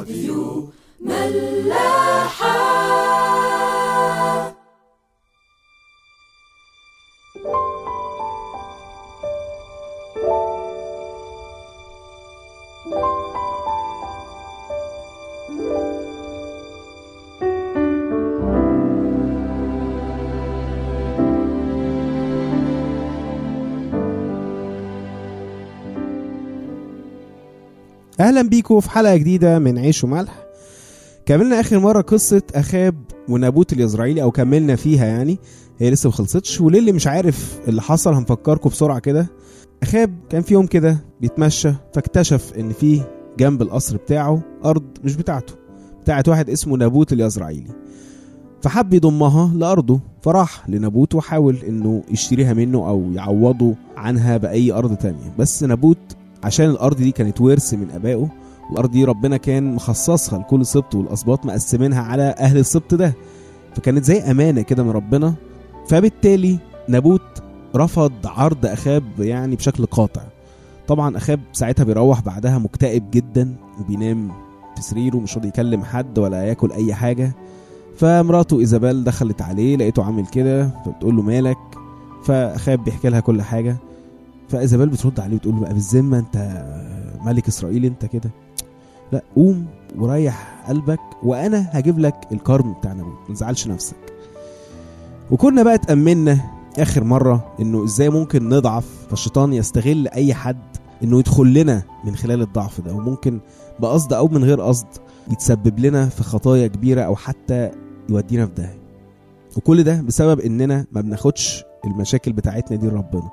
راديو ملاحة. أهلا بيكم في حلقة جديدة من عيش وملح. كملنا آخر مرة قصة أخاب ونابوت اليزرعيلي أو كملنا فيها يعني. هي لسه ما خلصتش وللي مش عارف اللي حصل هنفكركم بسرعة كده. أخاب كان في يوم كده بيتمشى فاكتشف إن في جنب القصر بتاعه أرض مش بتاعته بتاعت واحد اسمه نابوت اليزرعيلي فحب يضمها لأرضه فراح لنابوت وحاول إنه يشتريها منه أو يعوضه عنها بأي أرض تانية. بس نابوت عشان الأرض دي كانت ورث من آبائه الأرض دي ربنا كان مخصصها لكل سبط والأسباط مقسمينها على أهل السبط ده. فكانت زي أمانة كده من ربنا. فبالتالي نابوت رفض عرض أخاب يعني بشكل قاطع. طبعا أخاب ساعتها بيروح بعدها مكتئب جدا وبينام في سريره مش راضي يكلم حد ولا ياكل أي حاجة. فمراته إيزابيل دخلت عليه لقيته عامل كده فبتقول له مالك؟ فأخاب بيحكي لها كل حاجة. فإيزابيل بترد عليه وتقول له بقى بالذمه أنت ملك إسرائيل أنت كده؟ لا قوم وريح قلبك وأنا هجيب لك الكرم بتاع نابوت ما تزعلش نفسك. وكنا بقى اتأمنا آخر مرة إنه إزاي ممكن نضعف فالشيطان يستغل أي حد إنه يدخل لنا من خلال الضعف ده وممكن بقصد أو من غير قصد يتسبب لنا في خطايا كبيرة أو حتى يودينا في داهية. وكل ده بسبب إننا ما بناخدش المشاكل بتاعتنا دي لربنا.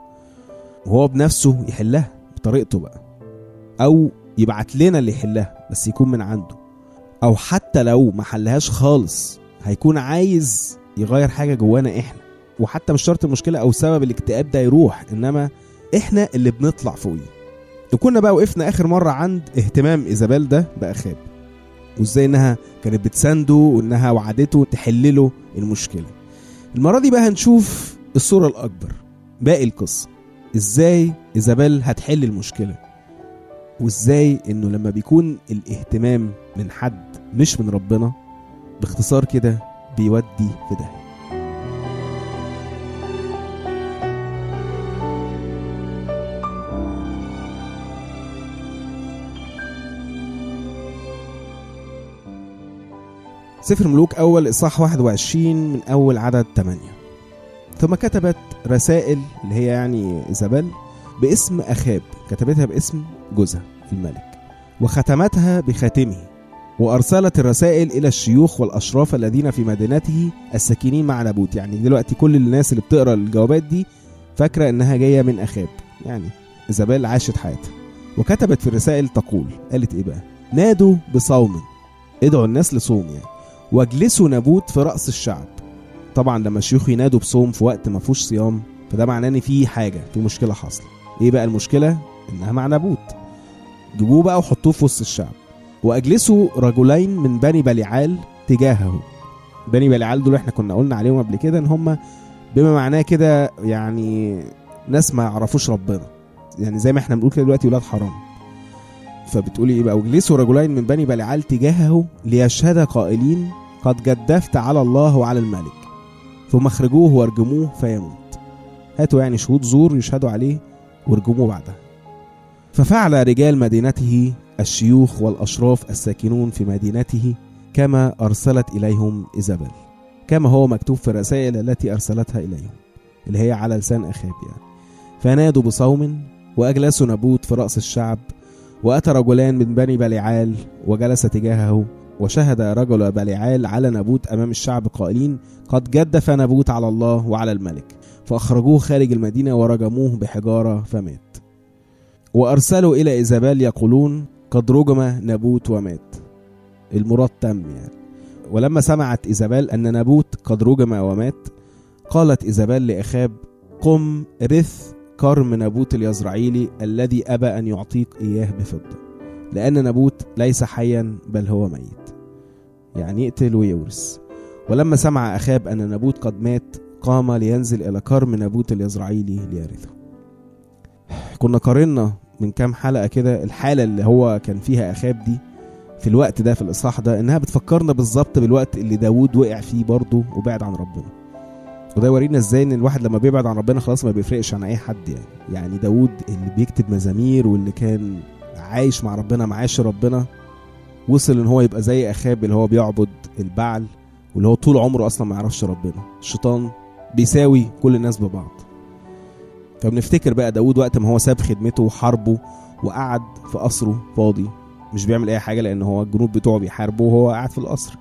وهو بنفسه يحلها بطريقته بقى. أو يبعت لنا اللي يحلها بس يكون من عنده. أو حتى لو ما حلهاش خالص هيكون عايز يغير حاجة جوانا إحنا. وحتى مش شرط المشكلة أو سبب الاكتئاب ده يروح إنما إحنا اللي بنطلع فوقيه. وكنا بقى وقفنا آخر مرة عند اهتمام إيزابيل ده باخاب وإزاي إنها كانت بتسانده وإنها وعدته تحلله المشكلة. المرة دي بقى هنشوف الصورة الأكبر باقي القصة. إزاي إيزابيل هتحل المشكلة؟ وازاي إنه لما بيكون الاهتمام من حد مش من ربنا باختصار كده بيودي في داهيه سفر ملوك أول إصحاح 21 من أول عدد 8 ثم كتبت رسائل اللي هي يعني إيزابيل باسم أخاب كتبتها باسم جوزها الملك وختمتها بخاتمه وأرسلت الرسائل إلى الشيوخ والأشراف الذين في مدينته الساكنين مع نابوت. يعني دلوقتي كل الناس اللي بتقرأ الجوابات دي فاكرة إنها جاية من أخاب. يعني إيزابيل عاشت حياتها. وكتبت في الرسائل تقول قالت إيه بقى؟ نادوا بصوم. ادعوا الناس لصوم يعني. واجلسوا نابوت في رأس الشعب. طبعا لما الشيوخ ينادوا بصوم في وقت ما فيهوش صيام فده معناه إن في حاجة في مشكلة حاصلة. إيه بقى المشكلة؟ إنها مع نابوت جيبوه بقى وحطوه في وسط الشعب. وأجلسوا رجلين من بني بليعال تجاهه. بني بليعال دول إحنا كنا قلنا عليهم قبل كده إن هم بما معناه كده يعني ناس ما يعرفوش ربنا. يعني زي ما إحنا بنقول كده دلوقتي ولاد حرام. فبتقولي إيه بقى؟ واجلسوا رجلين من بني بليعال تجاهه ليشهد قائلين قد جدفت على الله وعلى الملك. ثم اخرجوه وارجموه فيموت. هاتوا يعني شهود زور يشهدوا عليه وارجموه بعدها. ففعل رجال مدينته الشيوخ والأشراف الساكنون في مدينته كما أرسلت إليهم إيزابيل. كما هو مكتوب في الرسائل التي أرسلتها إليهم اللي هي على لسان أخاب يعني. فنادوا بصوم وأجلسوا نبوت في رأس الشعب وأتى رجلان من بني بليعال وجلس تجاهه وشهد رجل بليعال على نبوت أمام الشعب قائلين قد جدف نبوت على الله وعلى الملك فأخرجوه خارج المدينة ورجموه بحجارة فمات. وأرسلوا إلى إيزابيل يقولون قد رجم نبوت ومات. المراد تم يعني. ولما سمعت إيزابيل أن نبوت قد رجم ومات قالت إيزابيل لأخاب قم رث كرم نبوت اليزرعيلي الذي أبى أن يعطيك إياه بفضة. لأن نبوت ليس حيا بل هو ميت. يعني يقتل ويورث. ولما سمع أخاب أن نبوت قد مات قام لينزل إلى كرم نبوت اليزرعيلي ليرثه. كنا قارنا من كام حلقة كده الحالة اللي هو كان فيها أخاب دي في الوقت ده في الإصحاح ده إنها بتفكرنا بالظبط بالوقت اللي داوود وقع فيه برضه وبعد عن ربنا. وده يورينا إزاي إن الواحد لما بيبعد عن ربنا خلاص ما بيفرقش عن أي حد يعني. يعني داوود اللي بيكتب مزامير واللي كان عايش مع ربنا معاش ربنا. وصل إن هو يبقى زي أخاب اللي هو بيعبد البعل واللي هو طول عمره أصلا ما يعرفش ربنا. الشيطان بيساوي كل الناس ببعض. فبنفتكر بقى داود وقت ما هو ساب خدمته وحاربه وقعد في قصره فاضي مش بيعمل أي حاجة لأن هو الجنود بتوعه بيحاربوا وهو قاعد في القصر.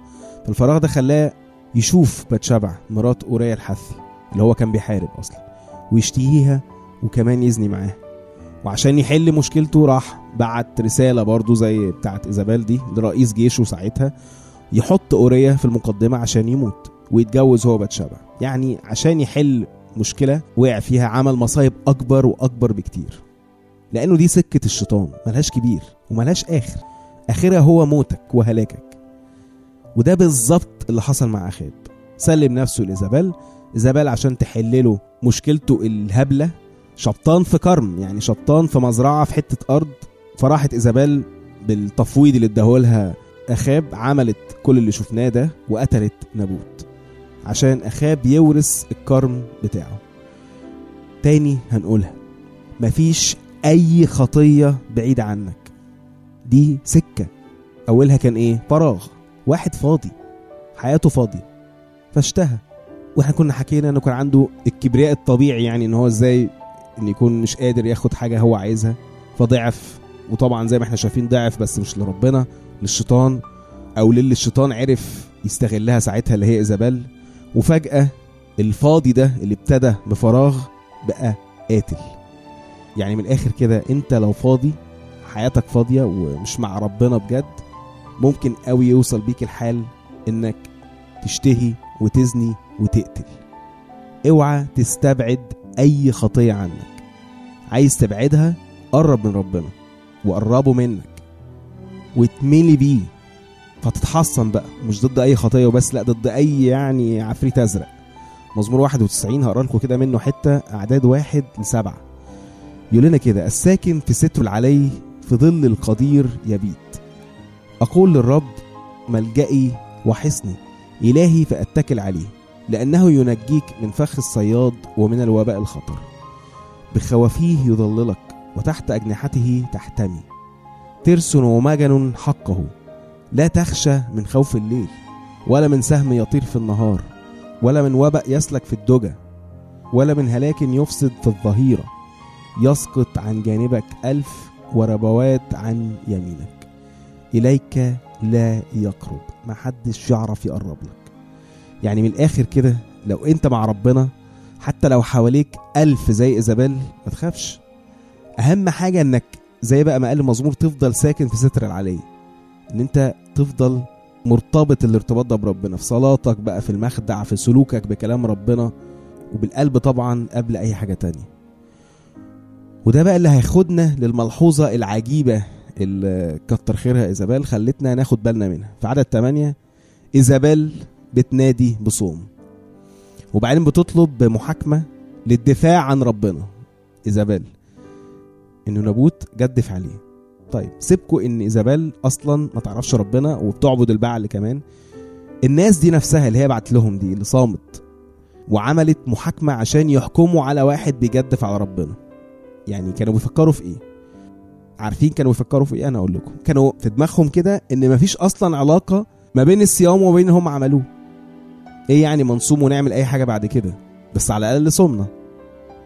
فالفراغ ده خلاه يشوف باتشبع مرات أوريا الحثي اللي هو كان بيحارب أصلا ويشتهيها وكمان يزني معاها وعشان يحل مشكلته راح بعت رسالة برضه زي بتاعت إيزابيل دي لرئيس جيشه ساعتها يحط اوريا في المقدمة عشان يموت ويتجوز هو باتشبع يعني عشان يحل مشكلة وقع فيها عمل مصايب أكبر وأكبر بكتير. لأنه دي سكة الشيطان ملهاش كبير وملهاش آخر. آخرها هو موتك وهلاكك. وده بالظبط اللي حصل مع اخاب سلم نفسه لإيزابيل. إيزابيل عشان تحلله مشكلته الهبلة شبطان في كرم يعني شبطان في مزرعة في حتة أرض. فراحت إيزابيل بالتفويض اللي اداهولها أخاب عملت كل اللي شفناه ده وقتلت نابوت عشان أخاب يورث الكرم بتاعه. تاني هنقولها مفيش أي خطية بعيدة عنك. دي سكة. أولها كان إيه؟ فراغ. واحد فاضي. حياته فاضية. فاشتهى. وإحنا كنا حكينا انه كان عنده الكبرياء الطبيعي يعني إن هو إزاي إن يكون مش قادر ياخد حاجة هو عايزها فضعف. وطبعا زي ما إحنا شايفين ضعف بس مش لربنا للشيطان أو للي الشيطان عرف يستغلها ساعتها اللي هي إيزابيل. وفجأة الفاضي ده اللي ابتدى بفراغ بقى قاتل. يعني من الآخر كده أنت لو فاضي حياتك فاضية ومش مع ربنا بجد ممكن قوي يوصل بيك الحال إنك تشتهي وتزني وتقتل. اوعى تستبعد أي خطية عنك. عايز تبعدها؟ قرب من ربنا وقربه منك. وتميلي بيه. فتتحصن بقى. مش ضد أي خطية وبس لأ ضد أي يعني عفريت أزرق. مزمور 91 هقرأ لكم كده منه حتة. أعداد واحد لسبعة. يقول لنا كده الساكن في ستر العلي في ظل القدير يبيت. أقول للرب ملجئي وحصني إلهي فأتكل عليه. لأنه ينجيك من فخ الصياد ومن الوباء الخطر. بخوافيه يظللك وتحت أجنحته تحتمي. ترس ومجن حقه. لا تخشى من خوف الليل ولا من سهم يطير في النهار ولا من وبأ يسلك في الدجى ولا من هلاك يفسد في الظهيرة. يسقط عن جانبك ألف وربوات عن يمينك. إليك لا يقرب. ما حدش يعرف يقرب لك. يعني من الآخر كده لو أنت مع ربنا حتى لو حواليك ألف زي إيزابيل ما تخافش. أهم حاجة إنك زي بقى ما قال المزمور تفضل ساكن في ستر العلي إن أنت تفضل مرتبط الارتباط ده بربنا في صلاتك بقى في المخدع في سلوكك بكلام ربنا وبالقلب طبعا قبل أي حاجة تانية. وده بقى اللي هياخدنا للملحوظة العجيبة اللي كتر خيرها إيزابيل خلتنا ناخد بالنا منها. في عدد 8 إيزابيل بتنادي بصوم. وبعدين بتطلب بمحاكمة للدفاع عن ربنا. إيزابيل إنه نابوت جدف عليه طيب سيبكوا إن إيزابيل أصلا ما تعرفش ربنا وبتعبد البعل كمان. الناس دي نفسها اللي هي بعت لهم دي اللي صامت وعملت محاكمة عشان يحكموا على واحد بيجدف على ربنا. يعني كانوا بيفكروا في إيه؟ عارفين كانوا بيفكروا في إيه؟ أنا أقول لكم. كانوا في دماغهم كده إن مفيش أصلا علاقة ما بين الصيام وما بين هم عملوه. إيه يعني ما نصوم ونعمل اي حاجة بعد كده؟ بس على الأقل صمنا.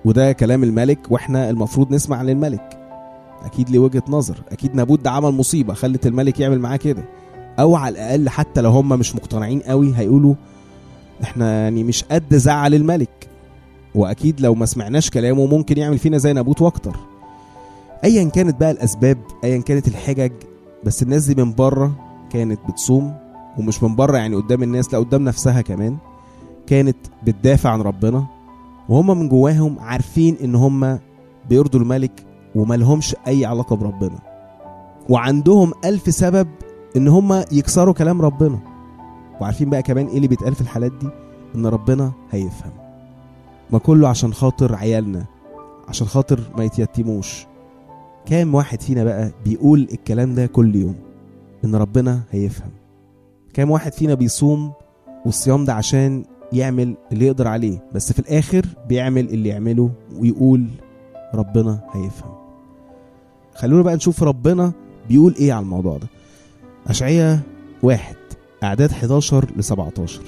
وده كلام الملك وإحنا المفروض نسمع عن الملك أكيد ليه وجهة نظر. أكيد نابوت ده عمل مصيبة خلت الملك يعمل معاه كده. أو على الأقل حتى لو هم مش مقتنعين قوي هيقولوا إحنا يعني مش قد زعل الملك. وأكيد لو ما سمعناش كلامه ممكن يعمل فينا زي نابوت وأكتر. ايا كانت بقى الأسباب ايا كانت الحجج بس الناس دي من بره كانت بتصوم. ومش من بره يعني قدام الناس لا قدام نفسها كمان. كانت بتدافع عن ربنا وهم من جواهم عارفين إن هم بيرضوا الملك وملهمش أي علاقة بربنا. وعندهم ألف سبب إن هم يكسروا كلام ربنا. وعارفين بقى كمان إيه اللي بيتقال في الحالات دي؟ إن ربنا هيفهم. ما كله عشان خاطر عيالنا عشان خاطر ما يتيتموش. كام واحد فينا بقى بيقول الكلام ده كل يوم؟ إن ربنا هيفهم. كام واحد فينا بيصوم والصيام ده عشان يعمل اللي يقدر عليه بس في الآخر بيعمل اللي يعمله ويقول ربنا هيفهم. خلونا بقى نشوف ربنا بيقول إيه على الموضوع ده. اشعياء واحد أعداد 11 ل 17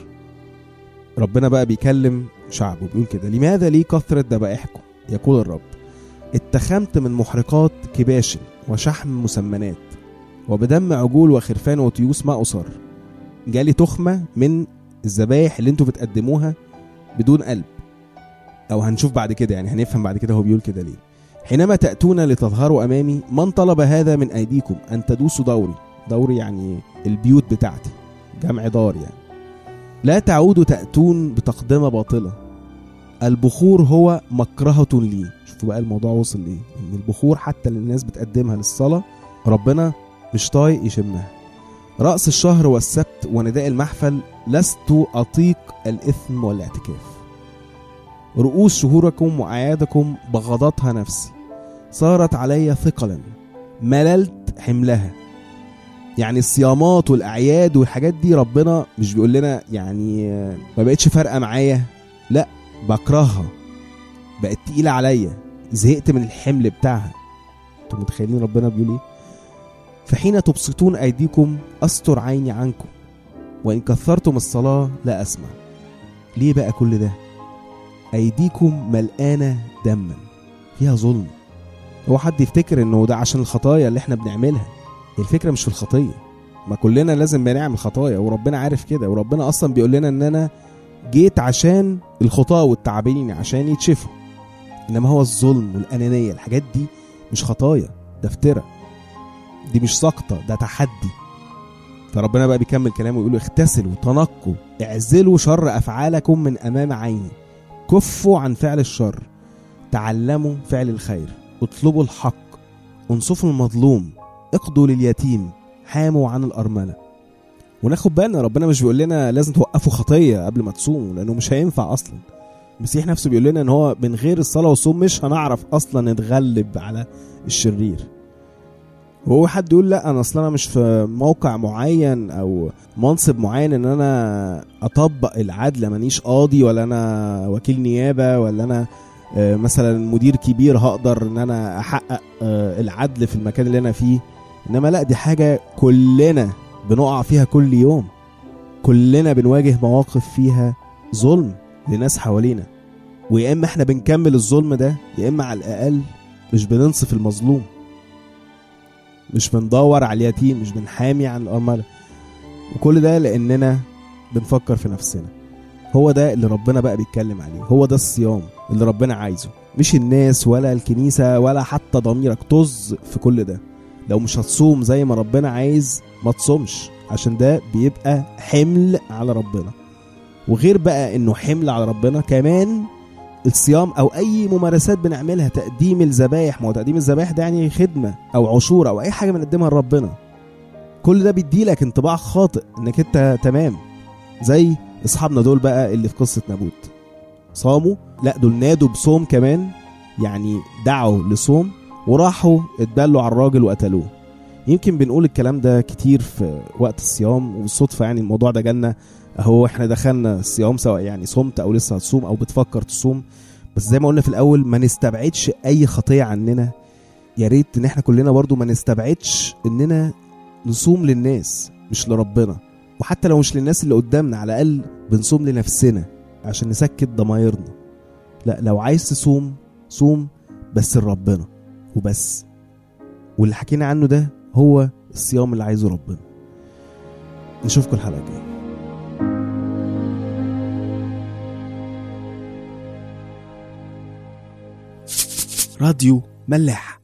ربنا بقى بيكلم شعبه بيقول كده لماذا لي كثرة ذبائحكم؟ يقول الرب اتخمت من محرقات كباشل وشحم مسمنات وبدم عجول وخرفان وتيوس ما أصر. جالي تخمة من الذبايح اللي أنتوا بتقدموها بدون قلب. أو هنشوف بعد كده يعني هنفهم بعد كده هو بيقول كده ليه. حينما تأتون لتظهروا أمامي من طلب هذا من أيديكم؟ أن تدوسوا دوري. دوري يعني البيوت بتاعتي. جمع دار يعني. لا تعودوا تأتون بتقدمة باطلة. البخور هو مكرهة لي. شوفوا بقى الموضوع وصل ليه إن البخور حتى اللي الناس بتقدمها للصلاة ربنا مش طايق يشمها. رأس الشهر والسبت ونداء المحفل لست أطيق الإثم والاعتكاف. رؤوس شهوركم وأعيادكم بغضتها نفسي. صارت علي ثقلا مللت حملها. يعني الصيامات والأعياد والحاجات دي ربنا مش بيقول لنا يعني ما بقتش فارقة معايا. لا بكرهها. بقت تقيلة عليا. زهقت من الحمل بتاعها. أنتوا متخيلين ربنا بيقول إيه؟ فحين تبسطون أيديكم أستر عيني عنكم وإن كثرتم الصلاة لا أسمع. ليه بقى كل ده؟ أيديكم ملقانة دما فيها ظلم. هو حد يفتكر إنه ده عشان الخطايا اللي إحنا بنعملها؟ الفكرة مش في الخطية. ما كلنا لازم بنعمل خطايا وربنا عارف كده وربنا أصلا بيقول لنا إن أنا جيت عشان الخطاة والتعابين عشان يتشفوا. إنما هو الظلم والأنانية الحاجات دي مش خطايا ده افتراء دي مش سقطة ده تحدي. فربنا بقى بيكمل كلامه ويقول اغتسلوا تنقوا اعزلوا شر أفعالكم من أمام عيني. كفوا عن فعل الشر تعلموا فعل الخير اطلبوا الحق انصفوا المظلوم اقضوا لليتيم حاموا عن الأرملة. وناخد بالنا ربنا مش بيقول لنا لازم توقفوا خطية قبل ما تصوموا لأنه مش هينفع أصلا. المسيح نفسه بيقول لنا إن هو من غير الصلاة والصوم مش هنعرف أصلا نتغلب على الشرير. وهو حد يقول لا أنا أصلا أنا مش في موقع معين أو منصب معين إن أنا أطبق العدل مانيش قاضي ولا أنا وكيل نيابة ولا أنا آه، مثلا مدير كبير هقدر إن أنا أحقق آه، العدل في المكان اللي أنا فيه. إنما لا دي حاجة كلنا بنقع فيها كل يوم. كلنا بنواجه مواقف فيها ظلم لناس حوالينا. ويا إما إحنا بنكمل الظلم ده يا إما على الأقل مش بننصف المظلوم. مش بندور على اليتيم مش بنحامي عن الأرملة وكل ده لأننا بنفكر في نفسنا. هو ده اللي ربنا بقى بيتكلم عليه. هو ده الصيام اللي ربنا عايزه. مش الناس ولا الكنيسة ولا حتى ضميرك طز في كل ده. لو مش هتصوم زي ما ربنا عايز ما تصومش. عشان ده بيبقى حمل على ربنا. وغير بقى إنه حمل على ربنا كمان الصيام أو أي ممارسات بنعملها تقديم الذبايح. ما هو تقديم الذبايح ده يعني خدمة أو عشور أو أي حاجة بنقدمها لربنا. كل ده بيديلك انطباع خاطئ إنك أنت تمام. زي أصحابنا دول بقى اللي في قصة نابوت. صاموا لا دول نادوا بصوم كمان. يعني دعوا لصوم وراحوا اتدلوا على الراجل وقتلوه. يمكن بنقول الكلام ده كتير في وقت الصيام وبالصدفة يعني الموضوع ده جالنا. اهو إحنا دخلنا الصيام سواء يعني صمت أو لسه هتصوم أو بتفكر تصوم بس زي ما قلنا في الأول ما نستبعدش اي خطية عننا. يا ريت ان إحنا كلنا برضو ما نستبعدش اننا نصوم للناس مش لربنا. وحتى لو مش للناس اللي قدامنا على الاقل بنصوم لنفسنا عشان نسكت ضمايرنا. لا لو عايز تصوم صوم بس لربنا وبس. واللي حكينا عنه ده هو الصيام اللي عايزه ربنا. نشوفكم الحلقة الجاية. راديو ملاح